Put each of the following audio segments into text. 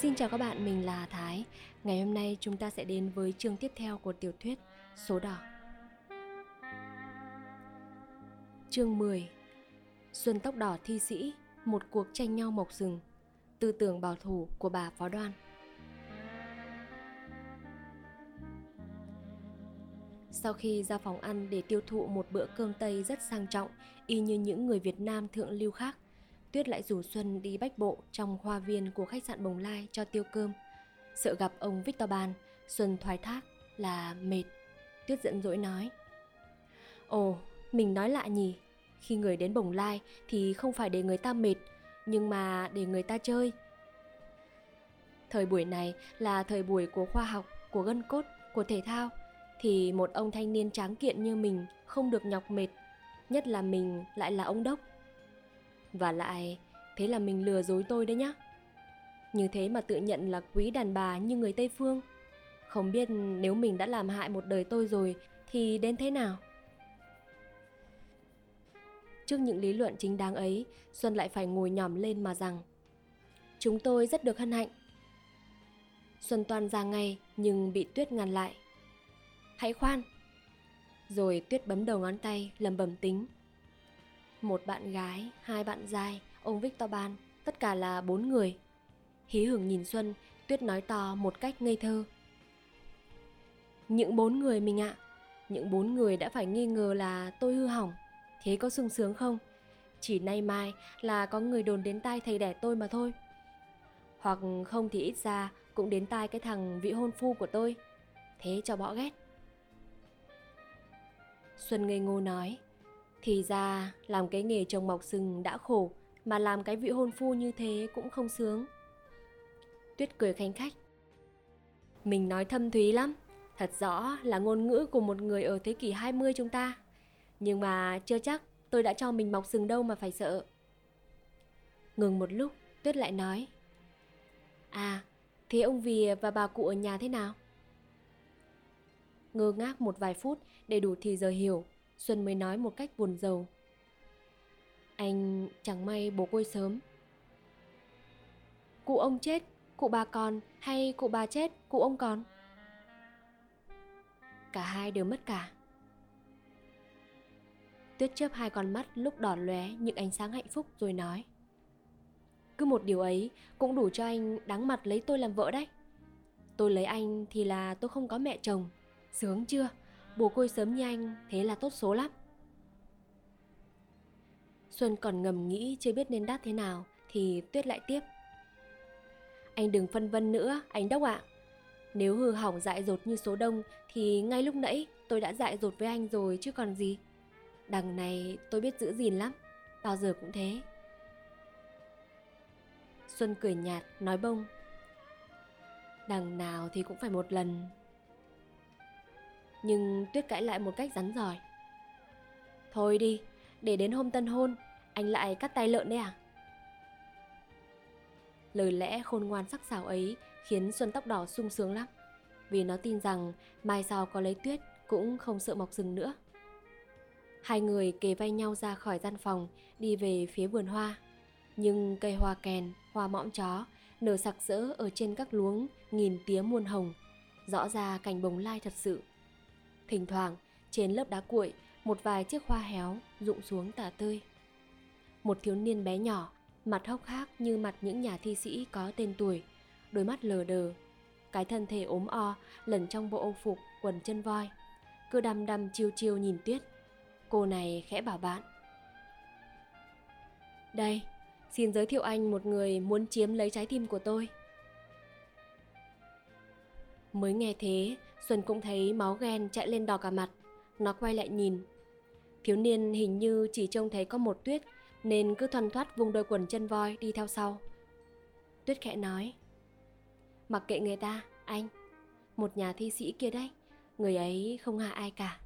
Xin chào các bạn, mình là Thái. Ngày hôm nay chúng ta sẽ đến với chương tiếp theo của tiểu thuyết Số đỏ. Chương 10 Xuân tóc đỏ thi sĩ, một cuộc tranh nhau mộc rừng. Tư tưởng bảo thủ của bà Phó Đoan. Sau khi ra phòng ăn để tiêu thụ một bữa cơm Tây rất sang trọng, y như những người Việt Nam thượng lưu khác, Tuyết lại rủ Xuân đi bách bộ trong hoa viên của khách sạn Bồng Lai cho tiêu cơm. Sợ gặp ông Victor Ban, Xuân thoái thác là mệt. Tuyết giận dỗi nói. Ồ, mình nói lạ nhỉ. Khi người đến Bồng Lai thì không phải để người ta mệt, nhưng mà để người ta chơi. Thời buổi này là thời buổi của khoa học, của gân cốt, của thể thao, thì một ông thanh niên tráng kiện như mình không được nhọc mệt, nhất là mình lại là ông đốc và lại, thế là mình lừa dối tôi đấy nhá. Như thế mà tự nhận là quý đàn bà như người Tây Phương. Không biết nếu mình đã làm hại một đời tôi rồi thì đến thế nào? Trước những lý luận chính đáng ấy, Xuân lại phải ngồi nhòm lên mà rằng Chúng tôi rất được hân hạnh. Xuân toàn ra ngay nhưng bị Tuyết ngăn lại. Hãy khoan! Rồi Tuyết bấm đầu ngón tay lầm bầm tính một bạn gái, hai bạn trai, ông Victor Ban, tất cả là bốn người. Hí hưởng nhìn Xuân, Tuyết nói to một cách ngây thơ. Những bốn người mình ạ, những bốn người đã phải nghi ngờ là tôi hư hỏng. Thế có sung sướng không? Chỉ nay mai là có người đồn đến tai thầy đẻ tôi mà thôi. Hoặc không thì ít ra cũng đến tai cái thằng vị hôn phu của tôi. Thế cho bỏ ghét. Xuân ngây ngô nói thì ra, làm cái nghề trồng mọc sừng đã khổ, Mà làm cái vị hôn phu như thế cũng không sướng. Tuyết cười khanh khách. Mình nói thâm thúy lắm, Thật rõ là ngôn ngữ của một người ở thế kỷ 20 chúng ta. Nhưng mà chưa chắc tôi đã cho mình mọc sừng đâu mà phải sợ. Ngừng một lúc, Tuyết lại nói. À thế ông Vì và bà cụ ở nhà thế nào? Ngơ ngác một vài phút để đủ thì giờ hiểu. Xuân mới nói một cách buồn rầu. Anh chẳng may bố côi sớm. Cụ ông chết, cụ bà còn hay cụ bà chết, cụ ông còn? Cả hai đều mất cả. Tuyết chớp hai con mắt lúc đỏ lóe những ánh sáng hạnh phúc rồi nói. Cứ một điều ấy cũng đủ cho anh đáng mặt lấy tôi làm vợ đấy. Tôi lấy anh thì là tôi không có mẹ chồng. Sướng chưa? Bùa côi sớm như anh, thế là tốt số lắm. Xuân còn ngầm nghĩ chưa biết nên đáp thế nào, thì tuyết lại tiếp. Anh đừng phân vân nữa, anh đốc ạ. Nếu hư hỏng dại dột như số đông, thì ngay lúc nãy tôi đã dại dột với anh rồi chứ còn gì. Đằng này tôi biết giữ gìn lắm, bao giờ cũng thế. Xuân cười nhạt, nói bông. Đằng nào thì cũng phải một lần nhưng Tuyết cãi lại một cách rắn giỏi. Thôi đi, để đến hôm tân hôn Anh lại cắt tay lợn đấy à? Lời lẽ khôn ngoan sắc sảo ấy Khiến Xuân tóc đỏ sung sướng lắm. Vì nó tin rằng mai sau có lấy Tuyết Cũng không sợ mọc rừng nữa. Hai người kề vai nhau ra khỏi gian phòng Đi về phía vườn hoa. Nhưng cây hoa kèn, hoa mõm chó Nở sặc sỡ ở trên các luống Nghìn tía muôn hồng. Rõ ra cảnh bồng lai thật sự. Thỉnh thoảng, trên lớp đá cuội, một vài chiếc hoa héo rụng xuống tả tơi. Một thiếu niên bé nhỏ, mặt hốc hác như mặt những nhà thi sĩ có tên tuổi, đôi mắt lờ đờ, cái thân thể ốm o lẩn trong bộ ô phục quần chân voi. Cứ đăm đăm chiêu chiêu nhìn tuyết. Cô này khẽ bảo bạn. Đây, xin giới thiệu anh một người muốn chiếm lấy trái tim của tôi. Mới nghe thế, Xuân cũng thấy máu ghen chạy lên đỏ cả mặt. Nó quay lại nhìn. Thiếu niên hình như chỉ trông thấy có một tuyết nên cứ thoăn thoắt vùng đôi quần chân voi đi theo sau. Tuyết khẽ nói. Mặc kệ người ta, anh. Một nhà thi sĩ kia đấy, người ấy không hại ai cả.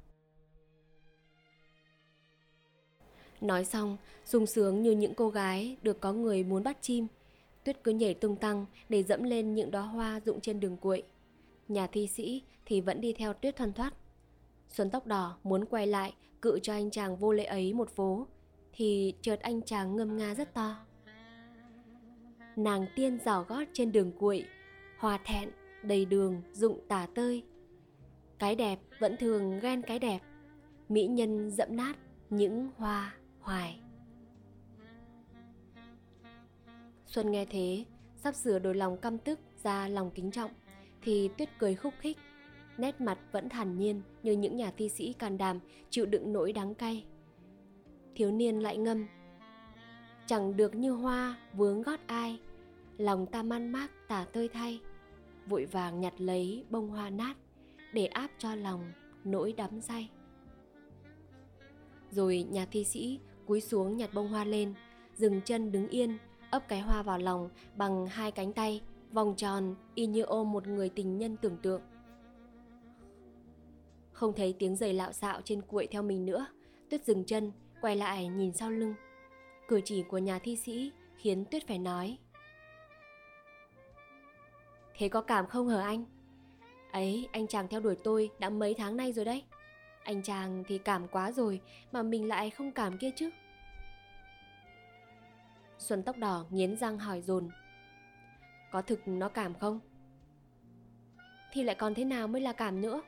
Nói xong, sung sướng như những cô gái được có người muốn bắt chim. Tuyết cứ nhảy tung tăng để dẫm lên những đóa hoa rụng trên đường cuội nhà thi sĩ thì vẫn đi theo tuyết thoăn thoát. Xuân tóc đỏ muốn quay lại, cự cho anh chàng vô lễ ấy một vố, thì chợt anh chàng ngâm nga rất to. nàng tiên rào gót trên đường cuội, hòa thẹn, đầy đường, dụng tả tơi cái đẹp vẫn thường ghen cái đẹp, mỹ nhân dẫm nát những hoa hoài xuân nghe thế, sắp sửa đổi lòng căm tức ra lòng kính trọng thì tuyết cười khúc khích. Nét mặt vẫn thản nhiên như những nhà thi sĩ can đảm, chịu đựng nỗi đắng cay. Thiếu niên lại ngâm, chẳng được như hoa vướng gót ai, lòng ta man mác tả tơi thay. Vội vàng nhặt lấy bông hoa nát, để áp cho lòng nỗi đắm say. Rồi nhà thi sĩ cúi xuống nhặt bông hoa lên, dừng chân đứng yên, ấp cái hoa vào lòng bằng hai cánh tay vòng tròn y như ôm một người tình nhân tưởng tượng. Không thấy tiếng giày lạo xạo trên cuội theo mình nữa, tuyết dừng chân, quay lại nhìn sau lưng. Cử chỉ của nhà thi sĩ khiến tuyết phải nói. Thế có cảm không hở anh? Ấy, anh chàng theo đuổi tôi đã mấy tháng nay rồi đấy. Anh chàng thì cảm quá rồi mà mình lại không cảm kia chứ. Xuân tóc đỏ nghiến răng hỏi dồn có thực nó cảm không? Thì lại còn thế nào mới là cảm nữa?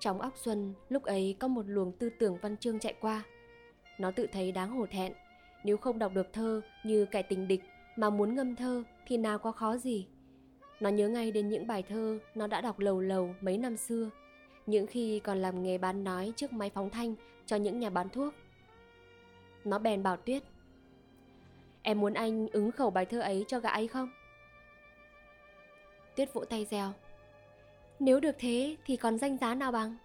Trong óc xuân, lúc ấy có một luồng tư tưởng văn chương chạy qua. Nó tự thấy đáng hổ thẹn. Nếu không đọc được thơ như kẻ tình địch mà muốn ngâm thơ thì nào có khó gì. Nó nhớ ngay đến những bài thơ nó đã đọc lầu lầu mấy năm xưa, những khi còn làm nghề bán nói trước máy phóng thanh cho những nhà bán thuốc. Nó bèn bảo tuyết em muốn anh ứng khẩu bài thơ ấy cho gã ấy không? Tuyết vỗ tay reo. Nếu được thế thì còn danh giá nào bằng?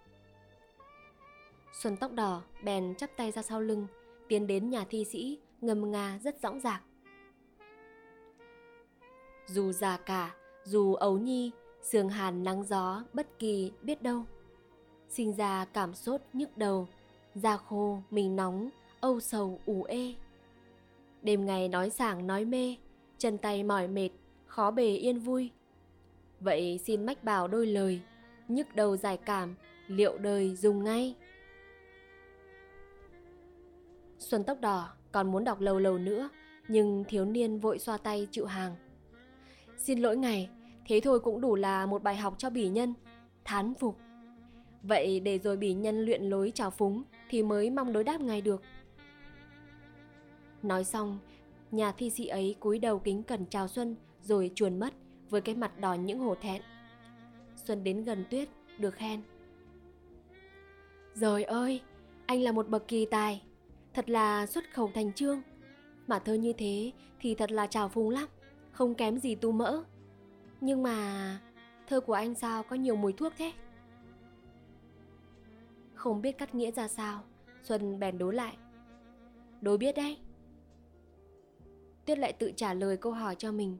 Xuân tóc đỏ, bèn chắp tay ra sau lưng, tiến đến nhà thi sĩ ngầm nga rất dõng dạc dù già cả, dù ấu nhi, sương hàn nắng gió bất kỳ biết đâu. Sinh ra cảm sốt nhức đầu, da khô, mình nóng, âu sầu, ủ ê đêm ngày nói sảng nói mê, chân tay mỏi mệt, khó bề yên vui. Vậy xin mách bảo đôi lời, nhức đầu giải cảm, liệu đời dùng ngay? Xuân tóc đỏ, còn muốn đọc lâu lâu nữa, nhưng thiếu niên vội xoa tay chịu hàng. Xin lỗi ngài, thế thôi cũng đủ là một bài học cho bỉ nhân, thán phục. Vậy để rồi bỉ nhân luyện lối trào phúng thì mới mong đối đáp ngài được nói xong, nhà thi sĩ ấy cúi đầu kính cẩn chào xuân, rồi chuồn mất với cái mặt đỏ những hổ thẹn. Xuân đến gần tuyết, được khen. Rồi ơi, anh là một bậc kỳ tài, thật là xuất khẩu thành chương mà thơ như thế thì thật là trào phúng lắm, không kém gì tu mỡ. Nhưng mà thơ của anh sao có nhiều mùi thuốc thế? Không biết cắt nghĩa ra sao, xuân bèn đối lại. Đối biết đấy tuyết lại tự trả lời câu hỏi cho mình.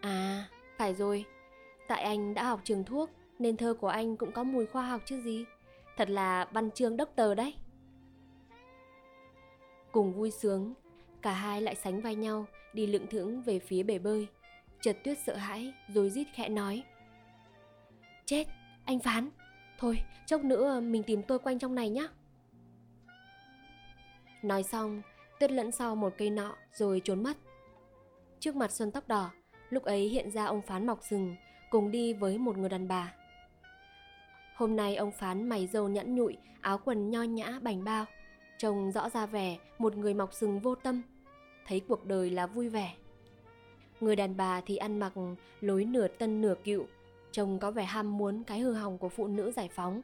À phải rồi. Tại anh đã học trường thuốc, nên thơ của anh cũng có mùi khoa học chứ gì. Thật là văn chương đốc tờ đấy. Cùng vui sướng, cả hai lại sánh vai nhau, đi lững thững về phía bể bơi. Chợt tuyết sợ hãi, rồi rít khẽ nói. Chết, anh phán. Thôi, chốc nữa mình tìm tôi quanh trong này nhé nói xong tuyết lẫn sau một cây nọ rồi trốn mất. Trước mặt xuân tóc đỏ, lúc ấy hiện ra ông phán mọc rừng, cùng đi với một người đàn bà. Hôm nay ông phán mày dâu nhẵn nhụi, áo quần nho nhã bảnh bao. Trông rõ ra vẻ một người mọc rừng vô tâm, thấy cuộc đời là vui vẻ. Người đàn bà thì ăn mặc lối nửa tân nửa cựu, trông có vẻ ham muốn cái hư hỏng của phụ nữ giải phóng.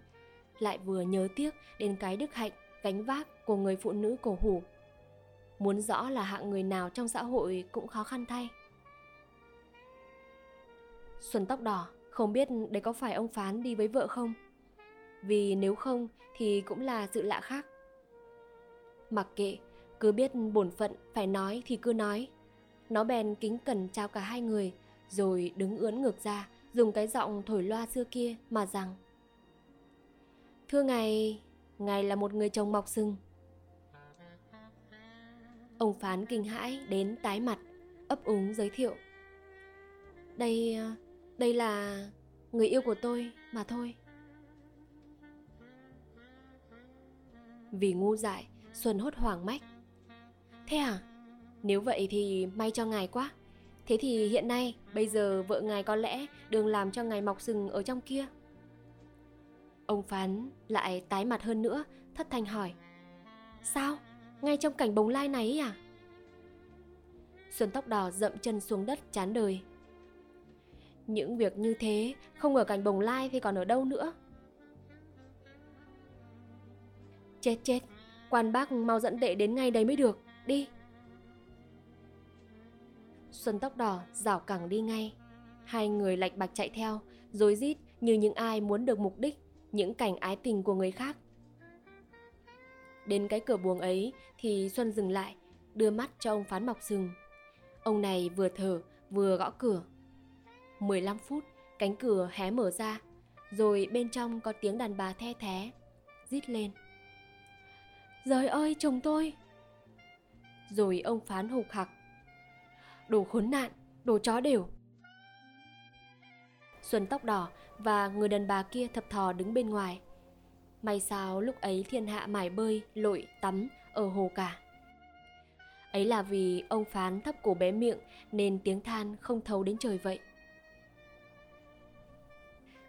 Lại vừa nhớ tiếc đến cái đức hạnh, gánh vác của người phụ nữ cổ hủ muốn rõ là hạng người nào trong xã hội cũng khó khăn thay. Xuân tóc đỏ, không biết đấy có phải ông phán đi với vợ không? Vì nếu không thì cũng là sự lạ khác. Mặc kệ, cứ biết bổn phận phải nói thì cứ nói. Nó bèn kính cẩn chào cả hai người, rồi đứng ưỡn ngược ra, dùng cái giọng thổi loa xưa kia mà rằng, thưa ngài ngài là một người chồng mọc sừng ông phán kinh hãi đến tái mặt ấp úng giới thiệu đây à, đây là người yêu của tôi mà thôi vì ngu dại xuân hốt hoảng mách thế à Nếu vậy thì may cho ngài quá. Thế thì hiện nay, bây giờ vợ ngài có lẽ đừng làm cho ngài mọc sừng ở trong kia. Ông Phán lại tái mặt hơn nữa, thất thanh hỏi. Sao? Ngay trong cảnh bồng lai này à? Xuân tóc đỏ dậm chân xuống đất chán đời. Những việc như thế không ở cảnh bồng lai thì còn ở đâu nữa? Chết chết, quan bác mau dẫn đệ đến ngay đấy mới được, đi. Xuân tóc đỏ rảo cẳng đi ngay. Hai người lạch bạch chạy theo, dối rít như những ai muốn được mục đích, những cảnh ái tình của người khác. Đến cái cửa buồng ấy thì Xuân dừng lại, đưa mắt cho ông Phán Mọc Sừng. Ông này vừa thở vừa gõ cửa. 15 phút, cánh cửa hé mở ra, rồi bên trong có tiếng đàn bà the thé, rít lên. Giời ơi, chồng tôi! Rồi ông Phán hụt hặc. Đồ khốn nạn, đồ chó đều. Xuân tóc đỏ và người đàn bà kia thập thò đứng bên ngoài. May sao lúc ấy thiên hạ mải bơi, lội, tắm ở hồ cả. Ấy là vì ông phán thấp cổ bé miệng nên tiếng than không thấu đến trời vậy.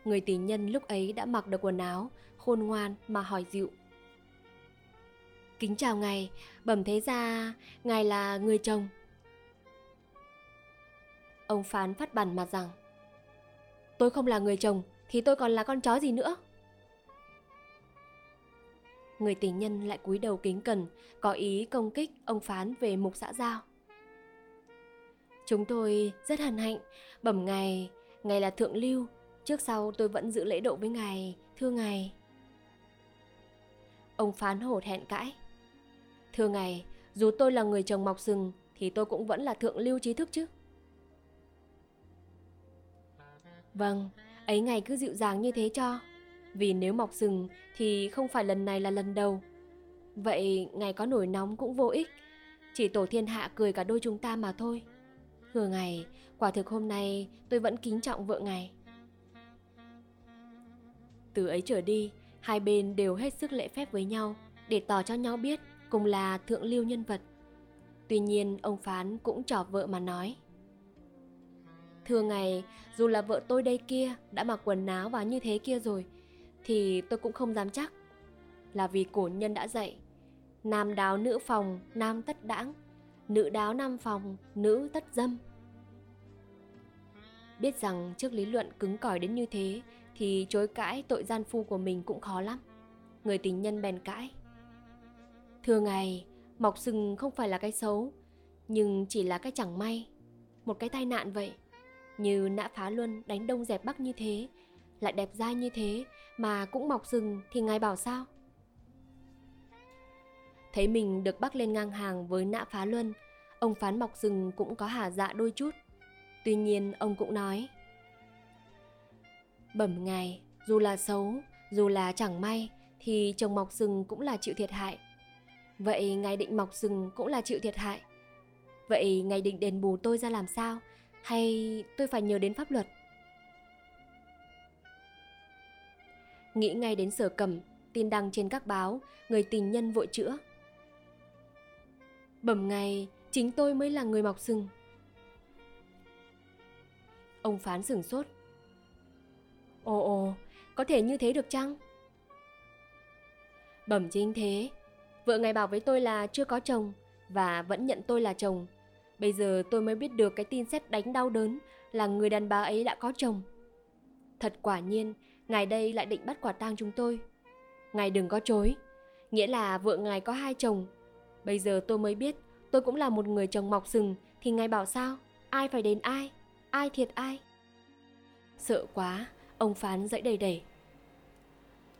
Người tỷ nhân lúc ấy đã mặc được quần áo, khôn ngoan mà hỏi dịu. Kính chào ngài, bẩm thế ra, ngài là người chồng. Ông phán phát bản mặt rằng Tôi không là người chồng thì tôi còn là con chó gì nữa người tình nhân lại cúi đầu kính cẩn, có ý công kích ông phán về mục xã giao. Chúng tôi rất hân hạnh, bẩm ngài, ngài là thượng lưu, trước sau tôi vẫn giữ lễ độ với ngài, thưa ngài. Ông phán hổ thẹn cãi. Thưa ngài, dù tôi là người chồng mọc sừng thì tôi cũng vẫn là thượng lưu trí thức chứ. Vâng, ấy ngài cứ dịu dàng như thế cho. Vì nếu mọc sừng thì không phải lần này là lần đầu. Vậy ngày có nổi nóng cũng vô ích. Chỉ tổ thiên hạ cười cả đôi chúng ta mà thôi. Hừa ngày, quả thực hôm nay tôi vẫn kính trọng vợ ngày Từ ấy trở đi, hai bên đều hết sức lễ phép với nhau để tỏ cho nhau biết cùng là thượng lưu nhân vật. Tuy nhiên, ông Phán cũng trò vợ mà nói. Thưa ngày, dù là vợ tôi đây kia đã mặc quần áo và như thế kia rồi, thì tôi cũng không dám chắc. Là vì cổ nhân đã dạy, nam đáo nữ phòng, nam tất đãng, nữ đáo nam phòng, nữ tất dâm. Biết rằng trước lý luận cứng cỏi đến như thế, thì chối cãi tội gian phu của mình cũng khó lắm. Người tình nhân bèn cãi. Thưa ngài, mọc sừng không phải là cái xấu, nhưng chỉ là cái chẳng may. Một cái tai nạn vậy. Như nã phá luân đánh đông dẹp bắc như thế, lại đẹp dai như thế mà cũng mọc sừng thì ngài bảo sao? Thấy mình được bắc lên ngang hàng với nã phá luân, ông phán mọc sừng cũng có hả dạ đôi chút. Tuy nhiên ông cũng nói Bẩm ngài, dù là xấu, dù là chẳng may thì chồng mọc sừng cũng là chịu thiệt hại. Vậy ngài định mọc sừng cũng là chịu thiệt hại. Vậy ngài định đền bù tôi ra làm sao? Hay tôi phải nhờ đến pháp luật? Nghĩ ngay đến sở cầm, tin đăng trên các báo, người tình nhân vội chữa. Bẩm ngày, chính tôi mới là người mọc sừng. Ông phán sửng sốt. Ồ ồ, có thể như thế được chăng? Bẩm chính thế, vợ ngài bảo với tôi là chưa có chồng và vẫn nhận tôi là chồng. Bây giờ tôi mới biết được cái tin xét đánh đau đớn là người đàn bà ấy đã có chồng. Thật quả nhiên, ngài đây lại định bắt quả tang chúng tôi. Ngài đừng có chối, nghĩa là vợ ngài có hai chồng. Bây giờ tôi mới biết tôi cũng là một người chồng mọc sừng thì ngài bảo sao? Ai phải đến ai? Ai thiệt ai? Sợ quá, ông phán dãy đầy đầy.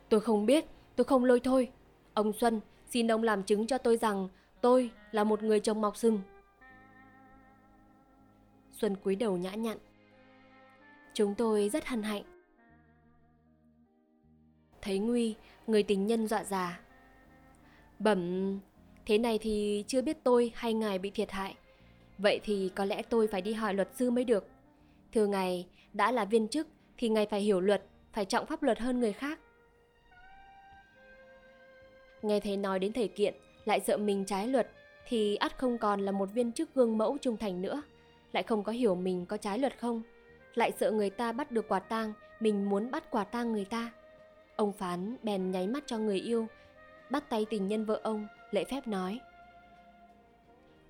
Tôi không biết, tôi không lôi thôi. Ông Xuân, xin ông làm chứng cho tôi rằng tôi là một người chồng mọc sừng. Xuân cúi đầu nhã nhặn. Chúng tôi rất hân hạnh Thấy nguy, người tình nhân dọa già. Bẩm, thế này thì chưa biết tôi hay ngài bị thiệt hại. Vậy thì có lẽ tôi phải đi hỏi luật sư mới được. Thưa ngài, đã là viên chức thì ngài phải hiểu luật, phải trọng pháp luật hơn người khác. Nghe thấy nói đến thể kiện, lại sợ mình trái luật, thì ắt không còn là một viên chức gương mẫu trung thành nữa. Lại không có hiểu mình có trái luật không. Lại sợ người ta bắt được quả tang, mình muốn bắt quả tang người ta. Ông phán bèn nháy mắt cho người yêu, bắt tay tình nhân vợ ông, lễ phép nói.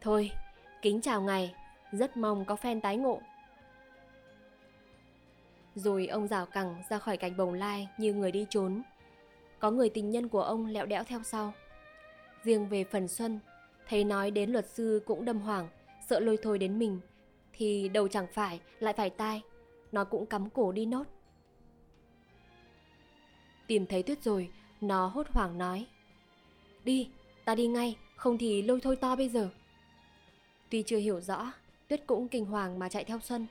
Thôi, kính chào ngài, rất mong có phen tái ngộ. Rồi ông rào cẳng ra khỏi cánh bồng lai như người đi trốn. Có người tình nhân của ông lẹo đẽo theo sau. Riêng về phần Xuân, thấy nói đến luật sư cũng đâm hoảng, sợ lôi thôi đến mình, thì đầu chẳng phải lại phải tai, nó cũng cắm cổ đi nốt. Tìm thấy Tuyết rồi, nó hốt hoảng nói. Đi, ta đi ngay, không thì lôi thôi to bây giờ. Tuy chưa hiểu rõ, Tuyết cũng kinh hoàng mà chạy theo Xuân.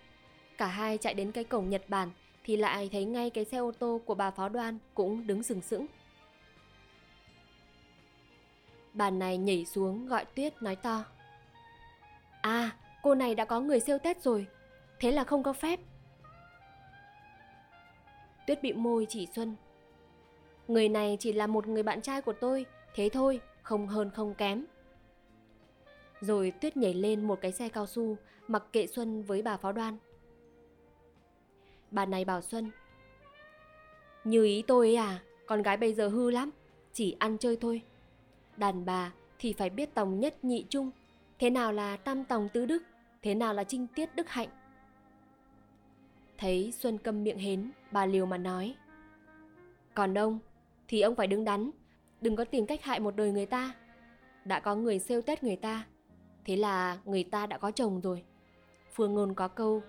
Cả hai chạy đến cái cổng Nhật Bản thì lại thấy ngay cái xe ô tô của bà phó đoan cũng đứng sừng sững. Bà này nhảy xuống gọi Tuyết nói to. À, cô này đã có người siêu Tết rồi, thế là không có phép. Tuyết bị môi chỉ Xuân. Người này chỉ là một người bạn trai của tôi, thế thôi, không hơn không kém. Rồi Tuyết nhảy lên một cái xe cao su, mặc kệ Xuân với bà phó đoan. Bà này bảo Xuân Như ý tôi ấy à Con gái bây giờ hư lắm Chỉ ăn chơi thôi Đàn bà thì phải biết tòng nhất nhị trung Thế nào là tam tòng tứ đức Thế nào là trinh tiết đức hạnh Thấy Xuân câm miệng hến Bà liều mà nói Còn ông thì ông phải đứng đắn Đừng có tìm cách hại một đời người ta Đã có người sêu tết người ta Thế là người ta đã có chồng rồi Phương ngôn có câu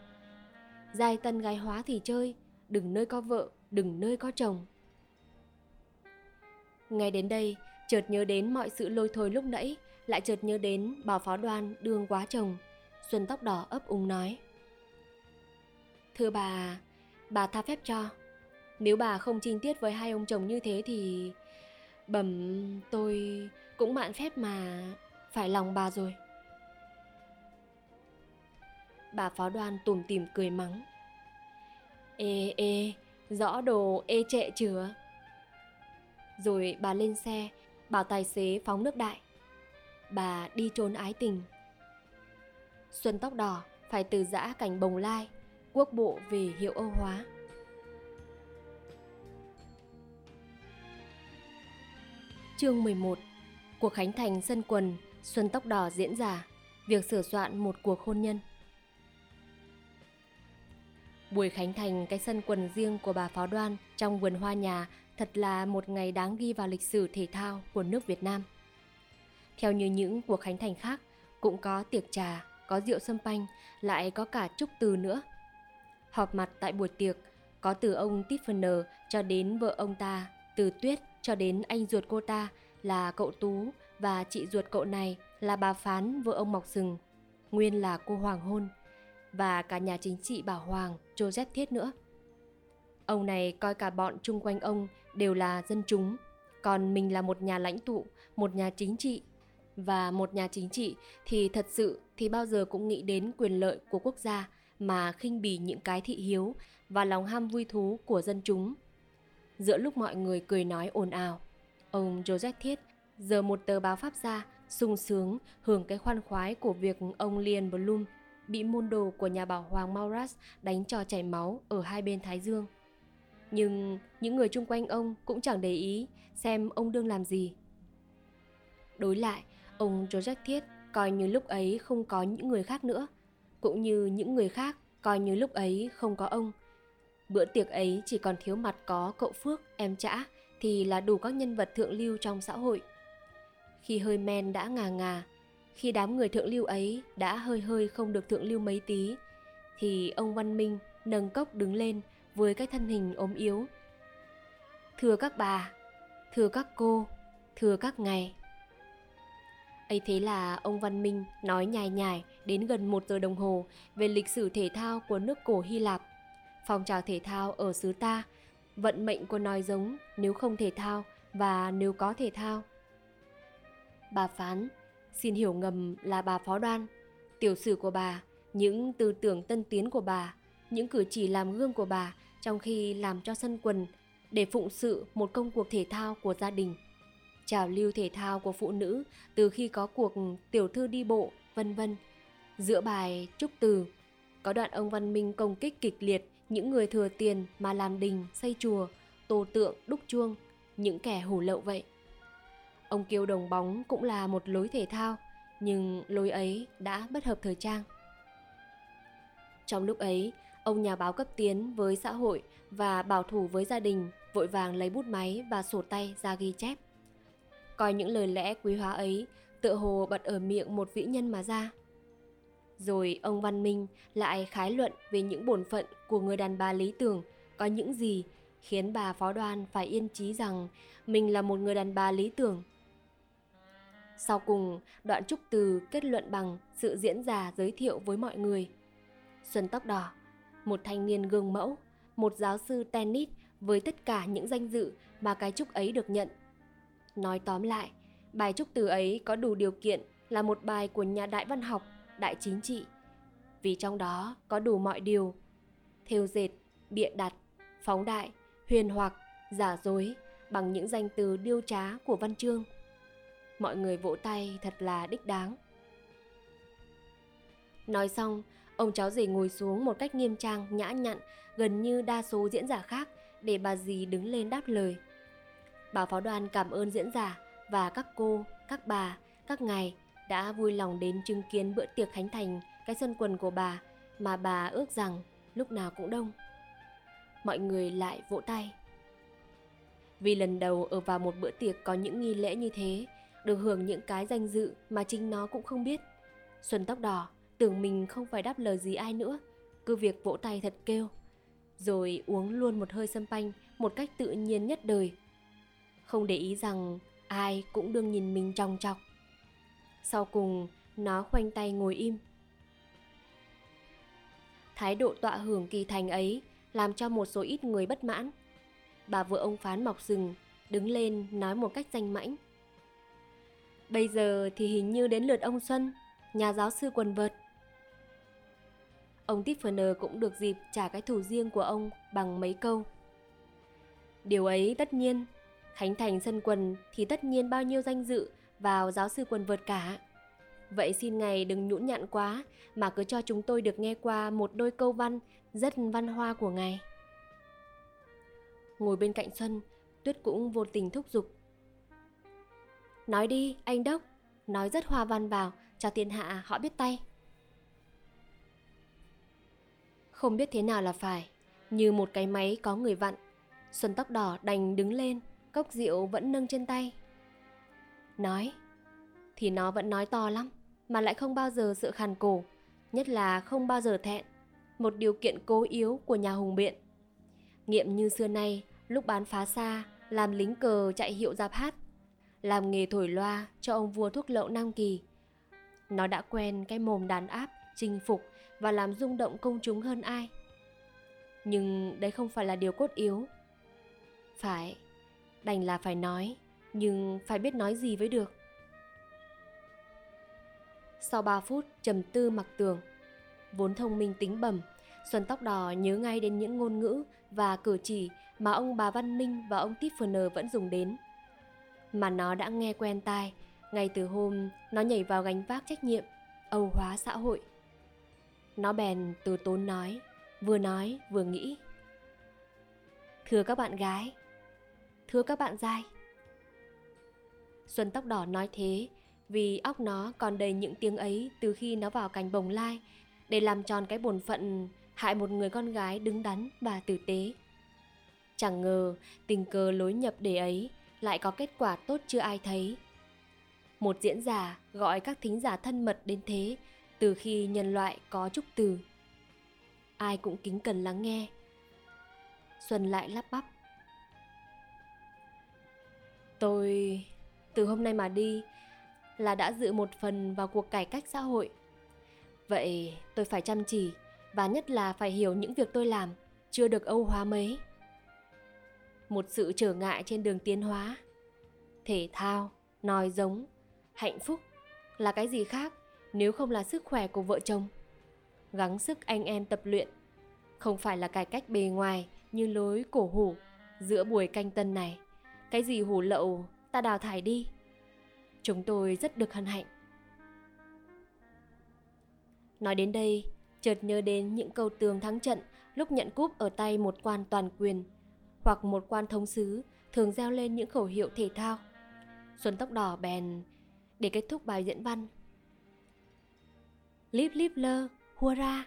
Giai tân gái hóa thì chơi, đừng nơi có vợ, đừng nơi có chồng. Ngay đến đây, chợt nhớ đến mọi sự lôi thôi lúc nãy, lại chợt nhớ đến bảo phó đoan đương quá chồng. Xuân tóc đỏ ấp úng nói. Thưa bà, bà tha phép cho. Nếu bà không trinh tiết với hai ông chồng như thế thì... Bẩm tôi cũng mạn phép mà phải lòng bà rồi. Bà phó đoan tủm tỉm cười mắng. Ê ê, rõ đồ ê trệ chưa? Rồi bà lên xe, bảo tài xế phóng nước đại. Bà đi trốn ái tình. Xuân tóc đỏ phải từ giã cảnh bồng lai, quốc bộ về hiệu Âu hóa. Chương 11 Cuộc khánh thành sân quần, Xuân tóc đỏ diễn ra, việc sửa soạn một cuộc hôn nhân. Buổi khánh thành cái sân quần riêng của bà Pháo Đoan trong vườn hoa nhà thật là một ngày đáng ghi vào lịch sử thể thao của nước Việt Nam. Theo như những cuộc khánh thành khác, cũng có tiệc trà, có rượu sâm panh, lại có cả chúc từ nữa. Họp mặt tại buổi tiệc, có từ ông Tiffany cho đến vợ ông ta, từ Tuyết cho đến anh ruột cô ta là cậu Tú và chị ruột cậu này là bà Phán vợ ông Mọc Sừng, nguyên là cô Hoàng Hôn và cả nhà chính trị bảo Hoàng, Joseph Thiết nữa. Ông này coi cả bọn chung quanh ông đều là dân chúng, còn mình là một nhà lãnh tụ, một nhà chính trị. Và một nhà chính trị thì thật sự thì bao giờ cũng nghĩ đến quyền lợi của quốc gia mà khinh bỉ những cái thị hiếu và lòng ham vui thú của dân chúng. Giữa lúc mọi người cười nói ồn ào, ông Joseph Thiết giờ một tờ báo pháp ra, sung sướng hưởng cái khoan khoái của việc ông Lian Bloom bị môn đồ của nhà bảo hoàng Maurras đánh cho chảy máu ở hai bên Thái Dương. Nhưng những người chung quanh ông cũng chẳng để ý xem ông đương làm gì. Đối lại, ông Joseph Thiết coi như lúc ấy không có những người khác nữa, cũng như những người khác coi như lúc ấy không có ông. Bữa tiệc ấy chỉ còn thiếu mặt có cậu Phước, em Trã thì là đủ các nhân vật thượng lưu trong xã hội. Khi hơi men đã ngà ngà, khi đám người thượng lưu ấy đã hơi hơi không được thượng lưu mấy tí, thì ông Văn Minh nâng cốc đứng lên với cái thân hình ốm yếu. Thưa các bà, thưa các cô, thưa các ngài. ấy thế là ông Văn Minh nói nhài nhài đến gần một giờ đồng hồ về lịch sử thể thao của nước cổ Hy Lạp, phong trào thể thao ở xứ ta, vận mệnh của nói giống nếu không thể thao và nếu có thể thao. Bà phán Xin hiểu ngầm là bà phó đoan, tiểu sử của bà, những tư tưởng tân tiến của bà, những cử chỉ làm gương của bà trong khi làm cho sân quần để phụng sự một công cuộc thể thao của gia đình. trào lưu thể thao của phụ nữ từ khi có cuộc tiểu thư đi bộ, vân vân. Giữa bài Trúc Từ, có đoạn ông Văn Minh công kích kịch liệt những người thừa tiền mà làm đình, xây chùa, tô tượng, đúc chuông, những kẻ hủ lậu vậy. Ông kêu đồng bóng cũng là một lối thể thao, nhưng lối ấy đã bất hợp thời trang. Trong lúc ấy, ông nhà báo cấp tiến với xã hội và bảo thủ với gia đình vội vàng lấy bút máy và sổ tay ra ghi chép. Coi những lời lẽ quý hóa ấy tựa hồ bật ở miệng một vĩ nhân mà ra. Rồi ông Văn Minh lại khái luận về những bổn phận của người đàn bà lý tưởng có những gì khiến bà phó đoan phải yên chí rằng mình là một người đàn bà lý tưởng. Sau cùng, đoạn trúc từ kết luận bằng sự diễn giả giới thiệu với mọi người. Xuân tóc đỏ, một thanh niên gương mẫu, một giáo sư tennis với tất cả những danh dự mà cái trúc ấy được nhận. Nói tóm lại, bài trúc từ ấy có đủ điều kiện là một bài của nhà đại văn học, đại chính trị. Vì trong đó có đủ mọi điều. Thêu dệt, bịa đặt, phóng đại, huyền hoặc, giả dối bằng những danh từ điêu trá của văn chương. Mọi người vỗ tay thật là đích đáng. Nói xong, ông cháu rể ngồi xuống một cách nghiêm trang, nhã nhặn, gần như đa số diễn giả khác để bà dì đứng lên đáp lời. Bà phó đoàn cảm ơn diễn giả và các cô, các bà, các ngài đã vui lòng đến chứng kiến bữa tiệc khánh thành cái sân quần của bà mà bà ước rằng lúc nào cũng đông. Mọi người lại vỗ tay. Vì lần đầu ở vào một bữa tiệc có những nghi lễ như thế, được hưởng những cái danh dự mà chính nó cũng không biết. Xuân tóc đỏ tưởng mình không phải đáp lời gì ai nữa, cứ việc vỗ tay thật kêu rồi uống luôn một hơi sâm panh một cách tự nhiên nhất đời. Không để ý rằng ai cũng đương nhìn mình trong chọc. Sau cùng, nó khoanh tay ngồi im. Thái độ tọa hưởng kỳ thành ấy làm cho một số ít người bất mãn. Bà vợ ông Phán mọc rừng, đứng lên nói một cách danh mãnh. Bây giờ thì hình như đến lượt ông Xuân, nhà giáo sư quần vợt. Ông Tiffany cũng được dịp trả cái thù riêng của ông bằng mấy câu. Điều ấy tất nhiên, Khánh Thành sân quần thì tất nhiên bao nhiêu danh dự vào giáo sư quần vợt cả. Vậy xin ngài đừng nhũn nhặn quá mà cứ cho chúng tôi được nghe qua một đôi câu văn rất văn hoa của ngài. Ngồi bên cạnh Xuân, Tuyết cũng vô tình thúc giục. Nói đi, anh Đốc, nói rất hoa văn vào, cho thiên hạ họ biết tay. Không biết thế nào là phải Như một cái máy có người vặn Xuân tóc đỏ đành đứng lên Cốc rượu vẫn nâng trên tay Nói Thì nó vẫn nói to lắm Mà lại không bao giờ sợ khàn cổ Nhất là không bao giờ thẹn Một điều kiện cố yếu của nhà hùng biện Nghiệm như xưa nay Lúc bán phá xa Làm lính cờ chạy hiệu giáp hát Làm nghề thổi loa cho ông vua thuốc lậu Nam Kỳ Nó đã quen cái mồm đàn áp Chinh phục và làm rung động công chúng hơn ai. Nhưng đấy không phải là điều cốt yếu. Phải, đành là phải nói, nhưng phải biết nói gì với được. Sau 3 phút trầm tư mặc tường, vốn thông minh tính bẩm, Xuân Tóc Đỏ nhớ ngay đến những ngôn ngữ và cử chỉ mà ông bà Văn Minh và ông Tiffany vẫn dùng đến. Mà nó đã nghe quen tai, ngay từ hôm nó nhảy vào gánh vác trách nhiệm, âu hóa xã hội. Nó bèn từ tốn nói, vừa nói vừa nghĩ. Thưa các bạn gái, thưa các bạn trai. Xuân tóc đỏ nói thế, vì óc nó còn đầy những tiếng ấy từ khi nó vào cành bồng lai, để làm tròn cái bổn phận hại một người con gái đứng đắn và tử tế. Chẳng ngờ, tình cờ lối nhập để ấy lại có kết quả tốt chưa ai thấy. Một diễn giả gọi các thính giả thân mật đến thế từ khi nhân loại có trúc từ ai cũng kính cần lắng nghe xuân lại lắp bắp tôi từ hôm nay mà đi là đã dự một phần vào cuộc cải cách xã hội vậy tôi phải chăm chỉ và nhất là phải hiểu những việc tôi làm chưa được âu hóa mấy một sự trở ngại trên đường tiến hóa thể thao nói giống hạnh phúc là cái gì khác nếu không là sức khỏe của vợ chồng. Gắng sức anh em tập luyện, không phải là cải cách bề ngoài như lối cổ hủ giữa buổi canh tân này. Cái gì hủ lậu ta đào thải đi. Chúng tôi rất được hân hạnh. Nói đến đây, chợt nhớ đến những câu tường thắng trận lúc nhận cúp ở tay một quan toàn quyền hoặc một quan thống sứ thường gieo lên những khẩu hiệu thể thao. Xuân tóc đỏ bèn để kết thúc bài diễn văn. Lip lip lơ, hurra!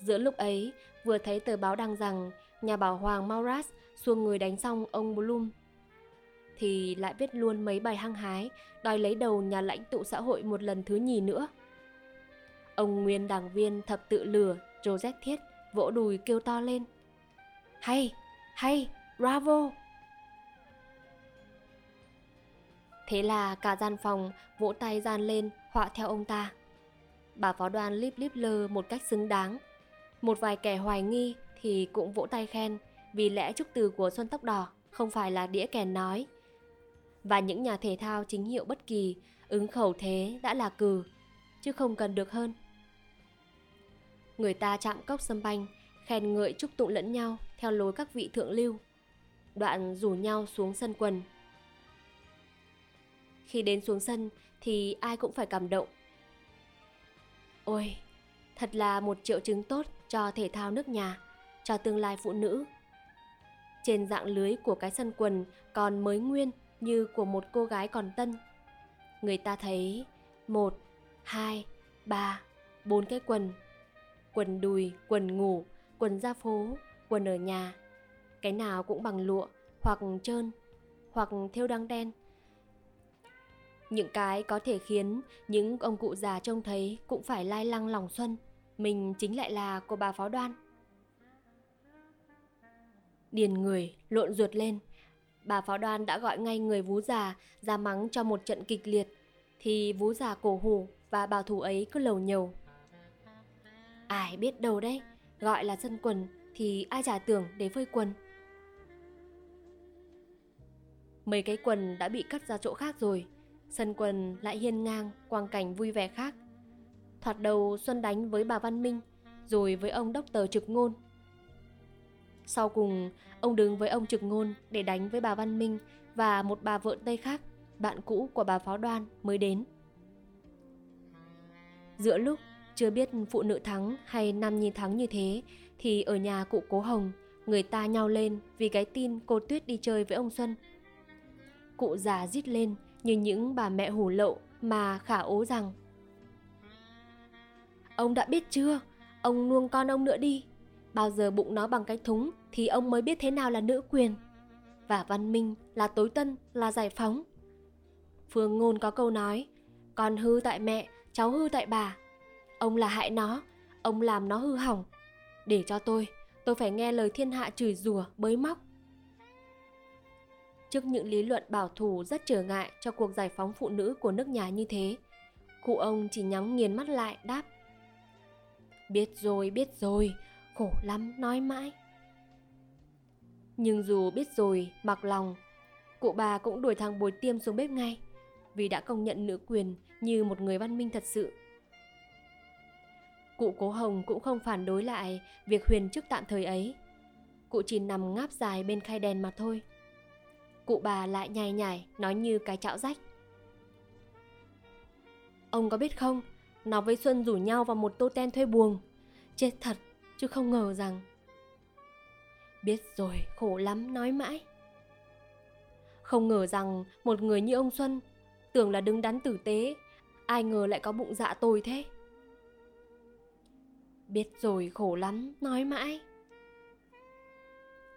Giữa lúc ấy, vừa thấy tờ báo đăng rằng nhà bảo hoàng Mauras xuông người đánh xong ông Bloom thì lại viết luôn mấy bài hăng hái đòi lấy đầu nhà lãnh tụ xã hội một lần thứ nhì nữa. Ông nguyên đảng viên thập tự lừa Joseph Thiết vỗ đùi kêu to lên. Hay, hay, bravo! Thế là cả gian phòng vỗ tay gian lên họa theo ông ta. Bà phó đoàn líp líp lơ một cách xứng đáng. Một vài kẻ hoài nghi thì cũng vỗ tay khen vì lẽ trúc từ của Xuân Tóc Đỏ không phải là đĩa kèn nói. Và những nhà thể thao chính hiệu bất kỳ ứng khẩu thế đã là cừ, chứ không cần được hơn. Người ta chạm cốc sâm banh, khen ngợi chúc tụng lẫn nhau theo lối các vị thượng lưu. Đoạn rủ nhau xuống sân quần. Khi đến xuống sân thì ai cũng phải cảm động. Ôi, thật là một triệu chứng tốt cho thể thao nước nhà, cho tương lai phụ nữ. Trên dạng lưới của cái sân quần còn mới nguyên như của một cô gái còn tân. Người ta thấy một, hai, ba, bốn cái quần. Quần đùi, quần ngủ, quần ra phố, quần ở nhà. Cái nào cũng bằng lụa, hoặc trơn, hoặc thêu đăng đen. Những cái có thể khiến những ông cụ già trông thấy cũng phải lai lăng lòng xuân. Mình chính lại là cô bà phó đoan. Điền người, lộn ruột lên. Bà Pháo đoan đã gọi ngay người vú già ra mắng cho một trận kịch liệt. Thì vú già cổ hủ và bảo thủ ấy cứ lầu nhầu. Ai biết đâu đấy, Gọi là sân quần thì ai trả tưởng để phơi quần? Mấy cái quần đã bị cắt ra chỗ khác rồi, Sân quần lại hiên ngang, quang cảnh vui vẻ khác. Thoạt đầu Xuân đánh với bà Văn Minh, Rồi với ông đốc tờ trực ngôn sau cùng, ông đứng với ông Trực Ngôn để đánh với bà Văn Minh và một bà vợ Tây khác, bạn cũ của bà Phó Đoan mới đến. Giữa lúc chưa biết phụ nữ thắng hay nam nhi thắng như thế thì ở nhà cụ Cố Hồng, người ta nhau lên vì cái tin cô Tuyết đi chơi với ông Xuân. Cụ già rít lên như những bà mẹ hủ lậu mà khả ố rằng Ông đã biết chưa? Ông nuông con ông nữa đi. Bao giờ bụng nó bằng cái thúng thì ông mới biết thế nào là nữ quyền. Và văn minh là tối tân, là giải phóng. Phương Ngôn có câu nói, con hư tại mẹ, cháu hư tại bà. Ông là hại nó, ông làm nó hư hỏng. Để cho tôi, tôi phải nghe lời thiên hạ chửi rủa, bới móc. Trước những lý luận bảo thủ rất trở ngại cho cuộc giải phóng phụ nữ của nước nhà như thế, cụ ông chỉ nhắm nghiền mắt lại đáp. Biết rồi, biết rồi, khổ lắm, nói mãi. Nhưng dù biết rồi, mặc lòng, cụ bà cũng đuổi thằng bồi tiêm xuống bếp ngay, vì đã công nhận nữ quyền như một người văn minh thật sự. Cụ cố hồng cũng không phản đối lại việc huyền chức tạm thời ấy. Cụ chỉ nằm ngáp dài bên khay đèn mà thôi. Cụ bà lại nhai nhải, nói như cái chảo rách. Ông có biết không, nó với xuân rủ nhau vào một tô ten thuê buồng. Chết thật chứ không ngờ rằng biết rồi, khổ lắm, nói mãi. Không ngờ rằng một người như ông xuân tưởng là đứng đắn tử tế, ai ngờ lại có bụng dạ tồi thế. Biết rồi, khổ lắm, nói mãi.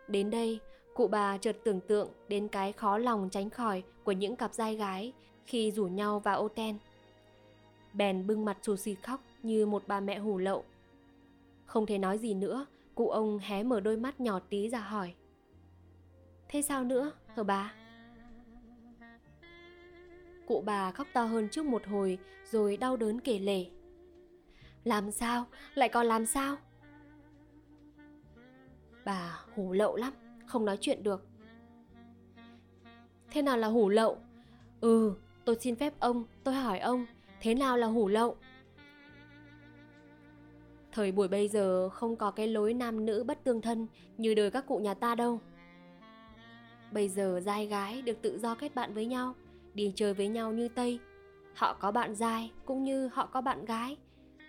Đến đây, cụ bà chợt tưởng tượng đến cái khó lòng tránh khỏi của những cặp trai gái khi rủ nhau vào ô ten. Bèn bưng mặt xù xì khóc như một bà mẹ hủ lậu không thể nói gì nữa, cụ ông hé mở đôi mắt nhỏ tí ra hỏi. Thế sao nữa, hờ bà? Cụ bà khóc to hơn trước một hồi rồi đau đớn kể lể. Làm sao? Lại còn làm sao? Bà hủ lậu lắm, không nói chuyện được. Thế nào là hủ lậu? Ừ, tôi xin phép ông, tôi hỏi ông, thế nào là hủ lậu? Thời buổi bây giờ không có cái lối nam nữ bất tương thân như đời các cụ nhà ta đâu. Bây giờ giai gái được tự do kết bạn với nhau, đi chơi với nhau như Tây. Họ có bạn giai cũng như họ có bạn gái,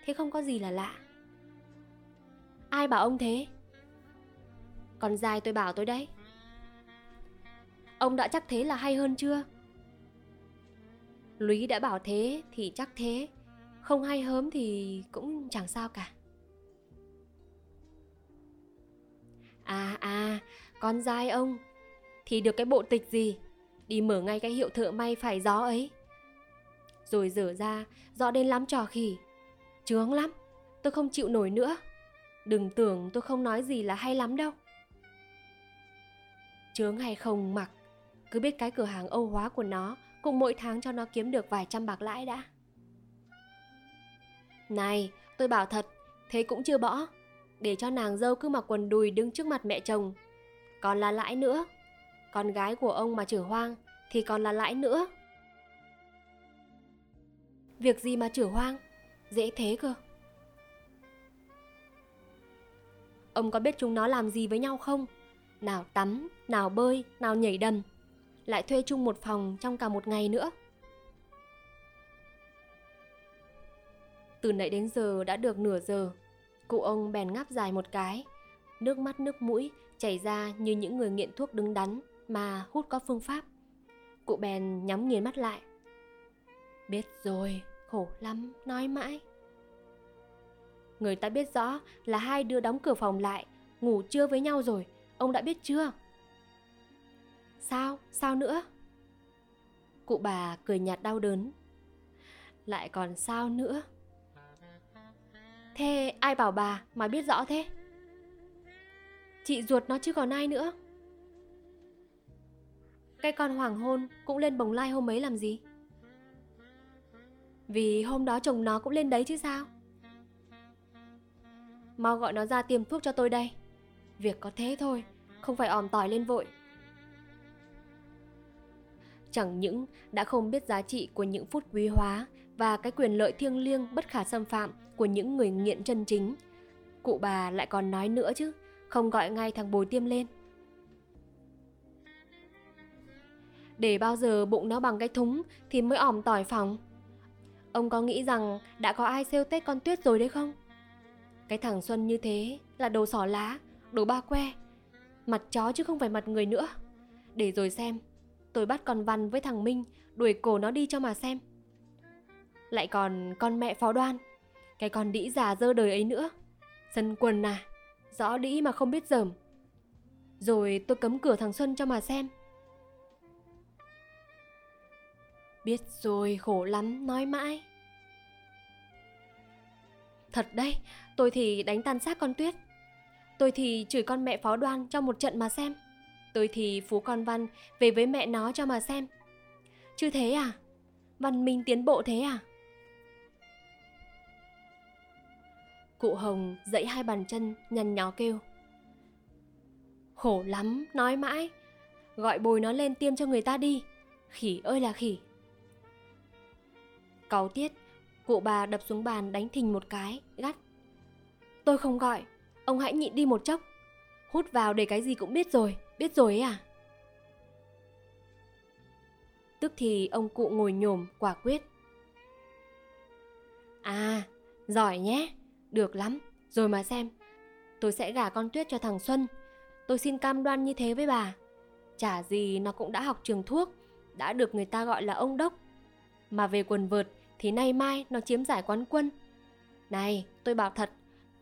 thế không có gì là lạ. Ai bảo ông thế? Còn dài tôi bảo tôi đấy. Ông đã chắc thế là hay hơn chưa? Lúy đã bảo thế thì chắc thế, không hay hớm thì cũng chẳng sao cả. À à, con dai ông. Thì được cái bộ tịch gì? Đi mở ngay cái hiệu thợ may phải gió ấy. Rồi dở ra Rõ đến lắm trò khỉ. Trướng lắm Tôi không chịu nổi nữa. Đừng tưởng tôi không nói gì là hay lắm đâu. Trướng hay không mặc Cứ biết cái cửa hàng Âu hóa của nó Cũng mỗi tháng cho nó kiếm được vài trăm bạc lãi đã. Này tôi bảo thật Thế cũng chưa bỏ để cho nàng dâu cứ mặc quần đùi đứng trước mặt mẹ chồng. Còn là lãi nữa. Con gái của ông mà chửi hoang thì còn là lãi nữa. Việc gì mà chửi hoang? Dễ thế cơ. Ông có biết chúng nó làm gì với nhau không? Nào tắm, nào bơi, nào nhảy đầm. Lại thuê chung một phòng trong cả một ngày nữa. Từ nãy đến giờ đã được nửa giờ Cụ ông bèn ngáp dài một cái, nước mắt nước mũi chảy ra như những người nghiện thuốc đứng đắn mà hút có phương pháp. Cụ bèn nhắm nghiền mắt lại. Biết rồi, khổ lắm, nói mãi. Người ta biết rõ là hai đứa đóng cửa phòng lại, ngủ trưa với nhau rồi, ông đã biết chưa? Sao, sao nữa? Cụ bà cười nhạt đau đớn. Lại còn sao nữa? Thế ai bảo bà mà biết rõ thế? Chị ruột nó chứ còn ai nữa Cái con hoàng hôn cũng lên bồng lai hôm ấy làm gì? Vì hôm đó chồng nó cũng lên đấy chứ sao? Mau gọi nó ra tiêm thuốc cho tôi đây Việc có thế thôi, Không phải òm tỏi lên vội Chẳng những đã không biết giá trị của những phút quý hóa và cái quyền lợi thiêng liêng bất khả xâm phạm của những người nghiện chân chính. Cụ bà lại còn nói nữa chứ, không gọi ngay thằng bồi tiêm lên. Để bao giờ bụng nó bằng cái thúng thì mới ỏm tỏi phòng. Ông có nghĩ rằng đã có ai sale Tết con Tuyết rồi đấy không? Cái thằng Xuân như thế là đồ sỏ lá, đồ ba que. Mặt chó chứ không phải mặt người nữa. Để rồi xem, tôi bắt con Văn với thằng Minh đuổi cổ nó đi cho mà xem. Lại còn con mẹ phó đoan cái con đĩ già dơ đời ấy nữa. Sân quần à Rõ đĩ mà không biết dởm. Rồi tôi cấm cửa thằng Xuân cho mà xem. Biết rồi, khổ lắm, nói mãi. Thật đấy, Tôi thì đánh tan xác con Tuyết. Tôi thì chửi con mẹ phó đoan cho một trận mà xem. Tôi thì phú con Văn về với mẹ nó cho mà xem. Chứ thế à? Văn minh tiến bộ thế à? Cụ Hồng dậy hai bàn chân nhăn nhó kêu. Khổ lắm, nói mãi. Gọi bồi nó lên tiêm cho người ta đi. Khỉ ơi là khỉ. Cáu tiết Cụ bà đập xuống bàn đánh thình một cái Gắt. Tôi không gọi Ông hãy nhịn đi một chốc. Hút vào để cái gì cũng biết rồi Biết rồi ấy à? Tức thì ông cụ ngồi nhổm quả quyết. À giỏi nhé được lắm, rồi mà xem. Tôi sẽ gả con Tuyết cho thằng Xuân. Tôi xin cam đoan như thế với bà. Chả gì nó cũng đã học trường thuốc, đã được người ta gọi là ông đốc. Mà về quần vợt thì nay mai nó chiếm giải quán quân. Này, tôi bảo thật,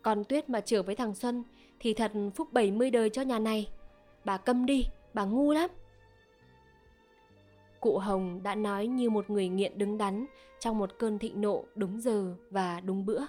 con Tuyết mà trở với thằng Xuân thì thật phúc 70 đời cho nhà này. Bà câm đi, bà ngu lắm. Cụ Hồng đã nói như một người nghiện đứng đắn trong một cơn thịnh nộ đúng giờ và đúng bữa.